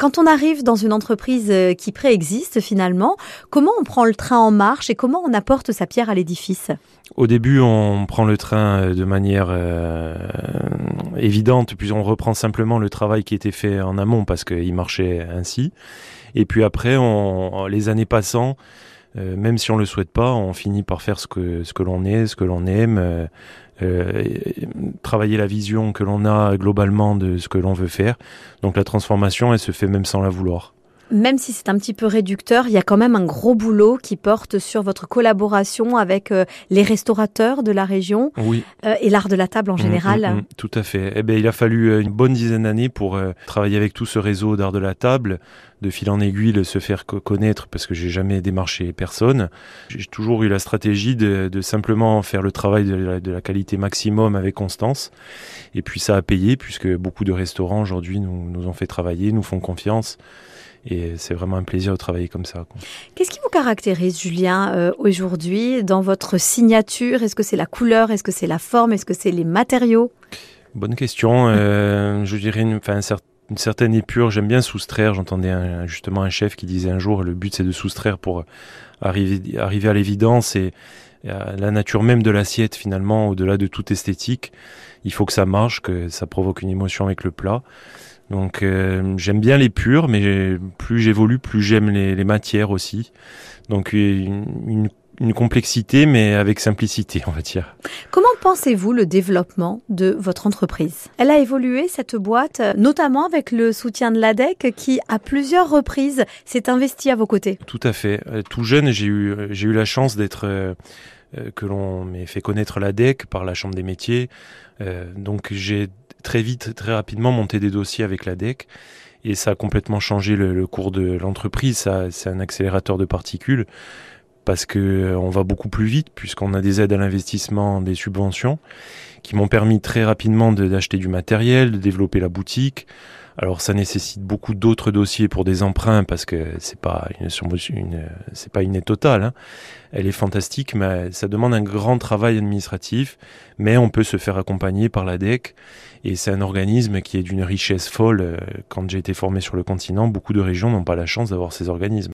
Quand on arrive dans une entreprise euh, qui préexiste finalement, comment on prend le train en marche et comment on apporte sa pierre à l'édifice? Au début, on prend le train euh, de manière euh, évidente, puis on reprend simplement le travail qui était fait en amont parce qu'il marchait ainsi. Et puis après, les années passant, euh, même si on le souhaite pas, on finit par faire ce que ce que l'on est, ce que l'on aime, euh, euh, travailler la vision que l'on a globalement de ce que l'on veut faire. Donc la transformation, elle se fait même sans la vouloir même si c'est un petit peu réducteur, il y a quand même un gros boulot qui porte sur votre collaboration avec euh, les restaurateurs de la région oui. euh, et l'art de la table en Mmh, général. mmh, mmh, tout à fait. Eh ben, il a fallu euh, une bonne dizaine d'années pour euh, travailler avec tout ce réseau d'art de la table, de fil en aiguille, de se faire co- connaître parce que j'ai jamais démarché personne. J'ai toujours eu la stratégie de, de simplement faire le travail de la, de la qualité maximum avec constance. Et puis ça a payé puisque beaucoup de restaurants aujourd'hui nous, nous ont fait travailler, nous font confiance. Et c'est vraiment un plaisir de travailler comme ça. Qu'est-ce qui vous caractérise, Julien, euh, aujourd'hui dans votre signature? Est-ce que c'est la couleur? Est-ce que c'est la forme? Est-ce que c'est les matériaux? Bonne question. Euh, je dirais une, enfin, un une certaine épure. J'aime bien soustraire. J'entendais un- justement un chef qui disait un jour le but c'est de soustraire pour arriver, arriver à l'évidence et, la nature même de l'assiette finalement, au-delà de toute esthétique. Il faut que ça marche, que ça provoque une émotion avec le plat. Donc euh, j'aime bien les purs, mais plus j'évolue, plus j'aime les, les matières aussi. Donc une, une, une complexité, mais avec simplicité, on va dire. Comment pensez-vous le développement de votre entreprise? Elle a évolué, cette boîte, euh, notamment avec le soutien de l'ADEC qui, à plusieurs reprises, s'est investi à vos côtés. Tout à fait. Euh, Tout jeune, j'ai eu, j'ai eu la chance d'être, euh, euh, que l'on m'ait fait connaître l'ADEC par la Chambre des métiers. Euh, donc j'ai très vite, très rapidement monté des dossiers avec l'ADEC. Et ça a complètement changé le, le cours de l'entreprise. Ça, c'est un accélérateur de particules parce que euh, on va beaucoup plus vite puisqu'on a des aides à l'investissement, des subventions qui m'ont permis très rapidement de- d'acheter du matériel, de développer la boutique. Alors ça nécessite beaucoup d'autres dossiers pour des emprunts parce que c'est pas une, c'est pas une aide totale. hein. Elle est fantastique, mais ça demande un grand travail administratif. Mais on peut se faire accompagner par l'ADEC et c'est un organisme qui est d'une richesse folle. Euh, Quand j'ai été formé sur le continent, beaucoup de régions n'ont pas la chance d'avoir ces organismes.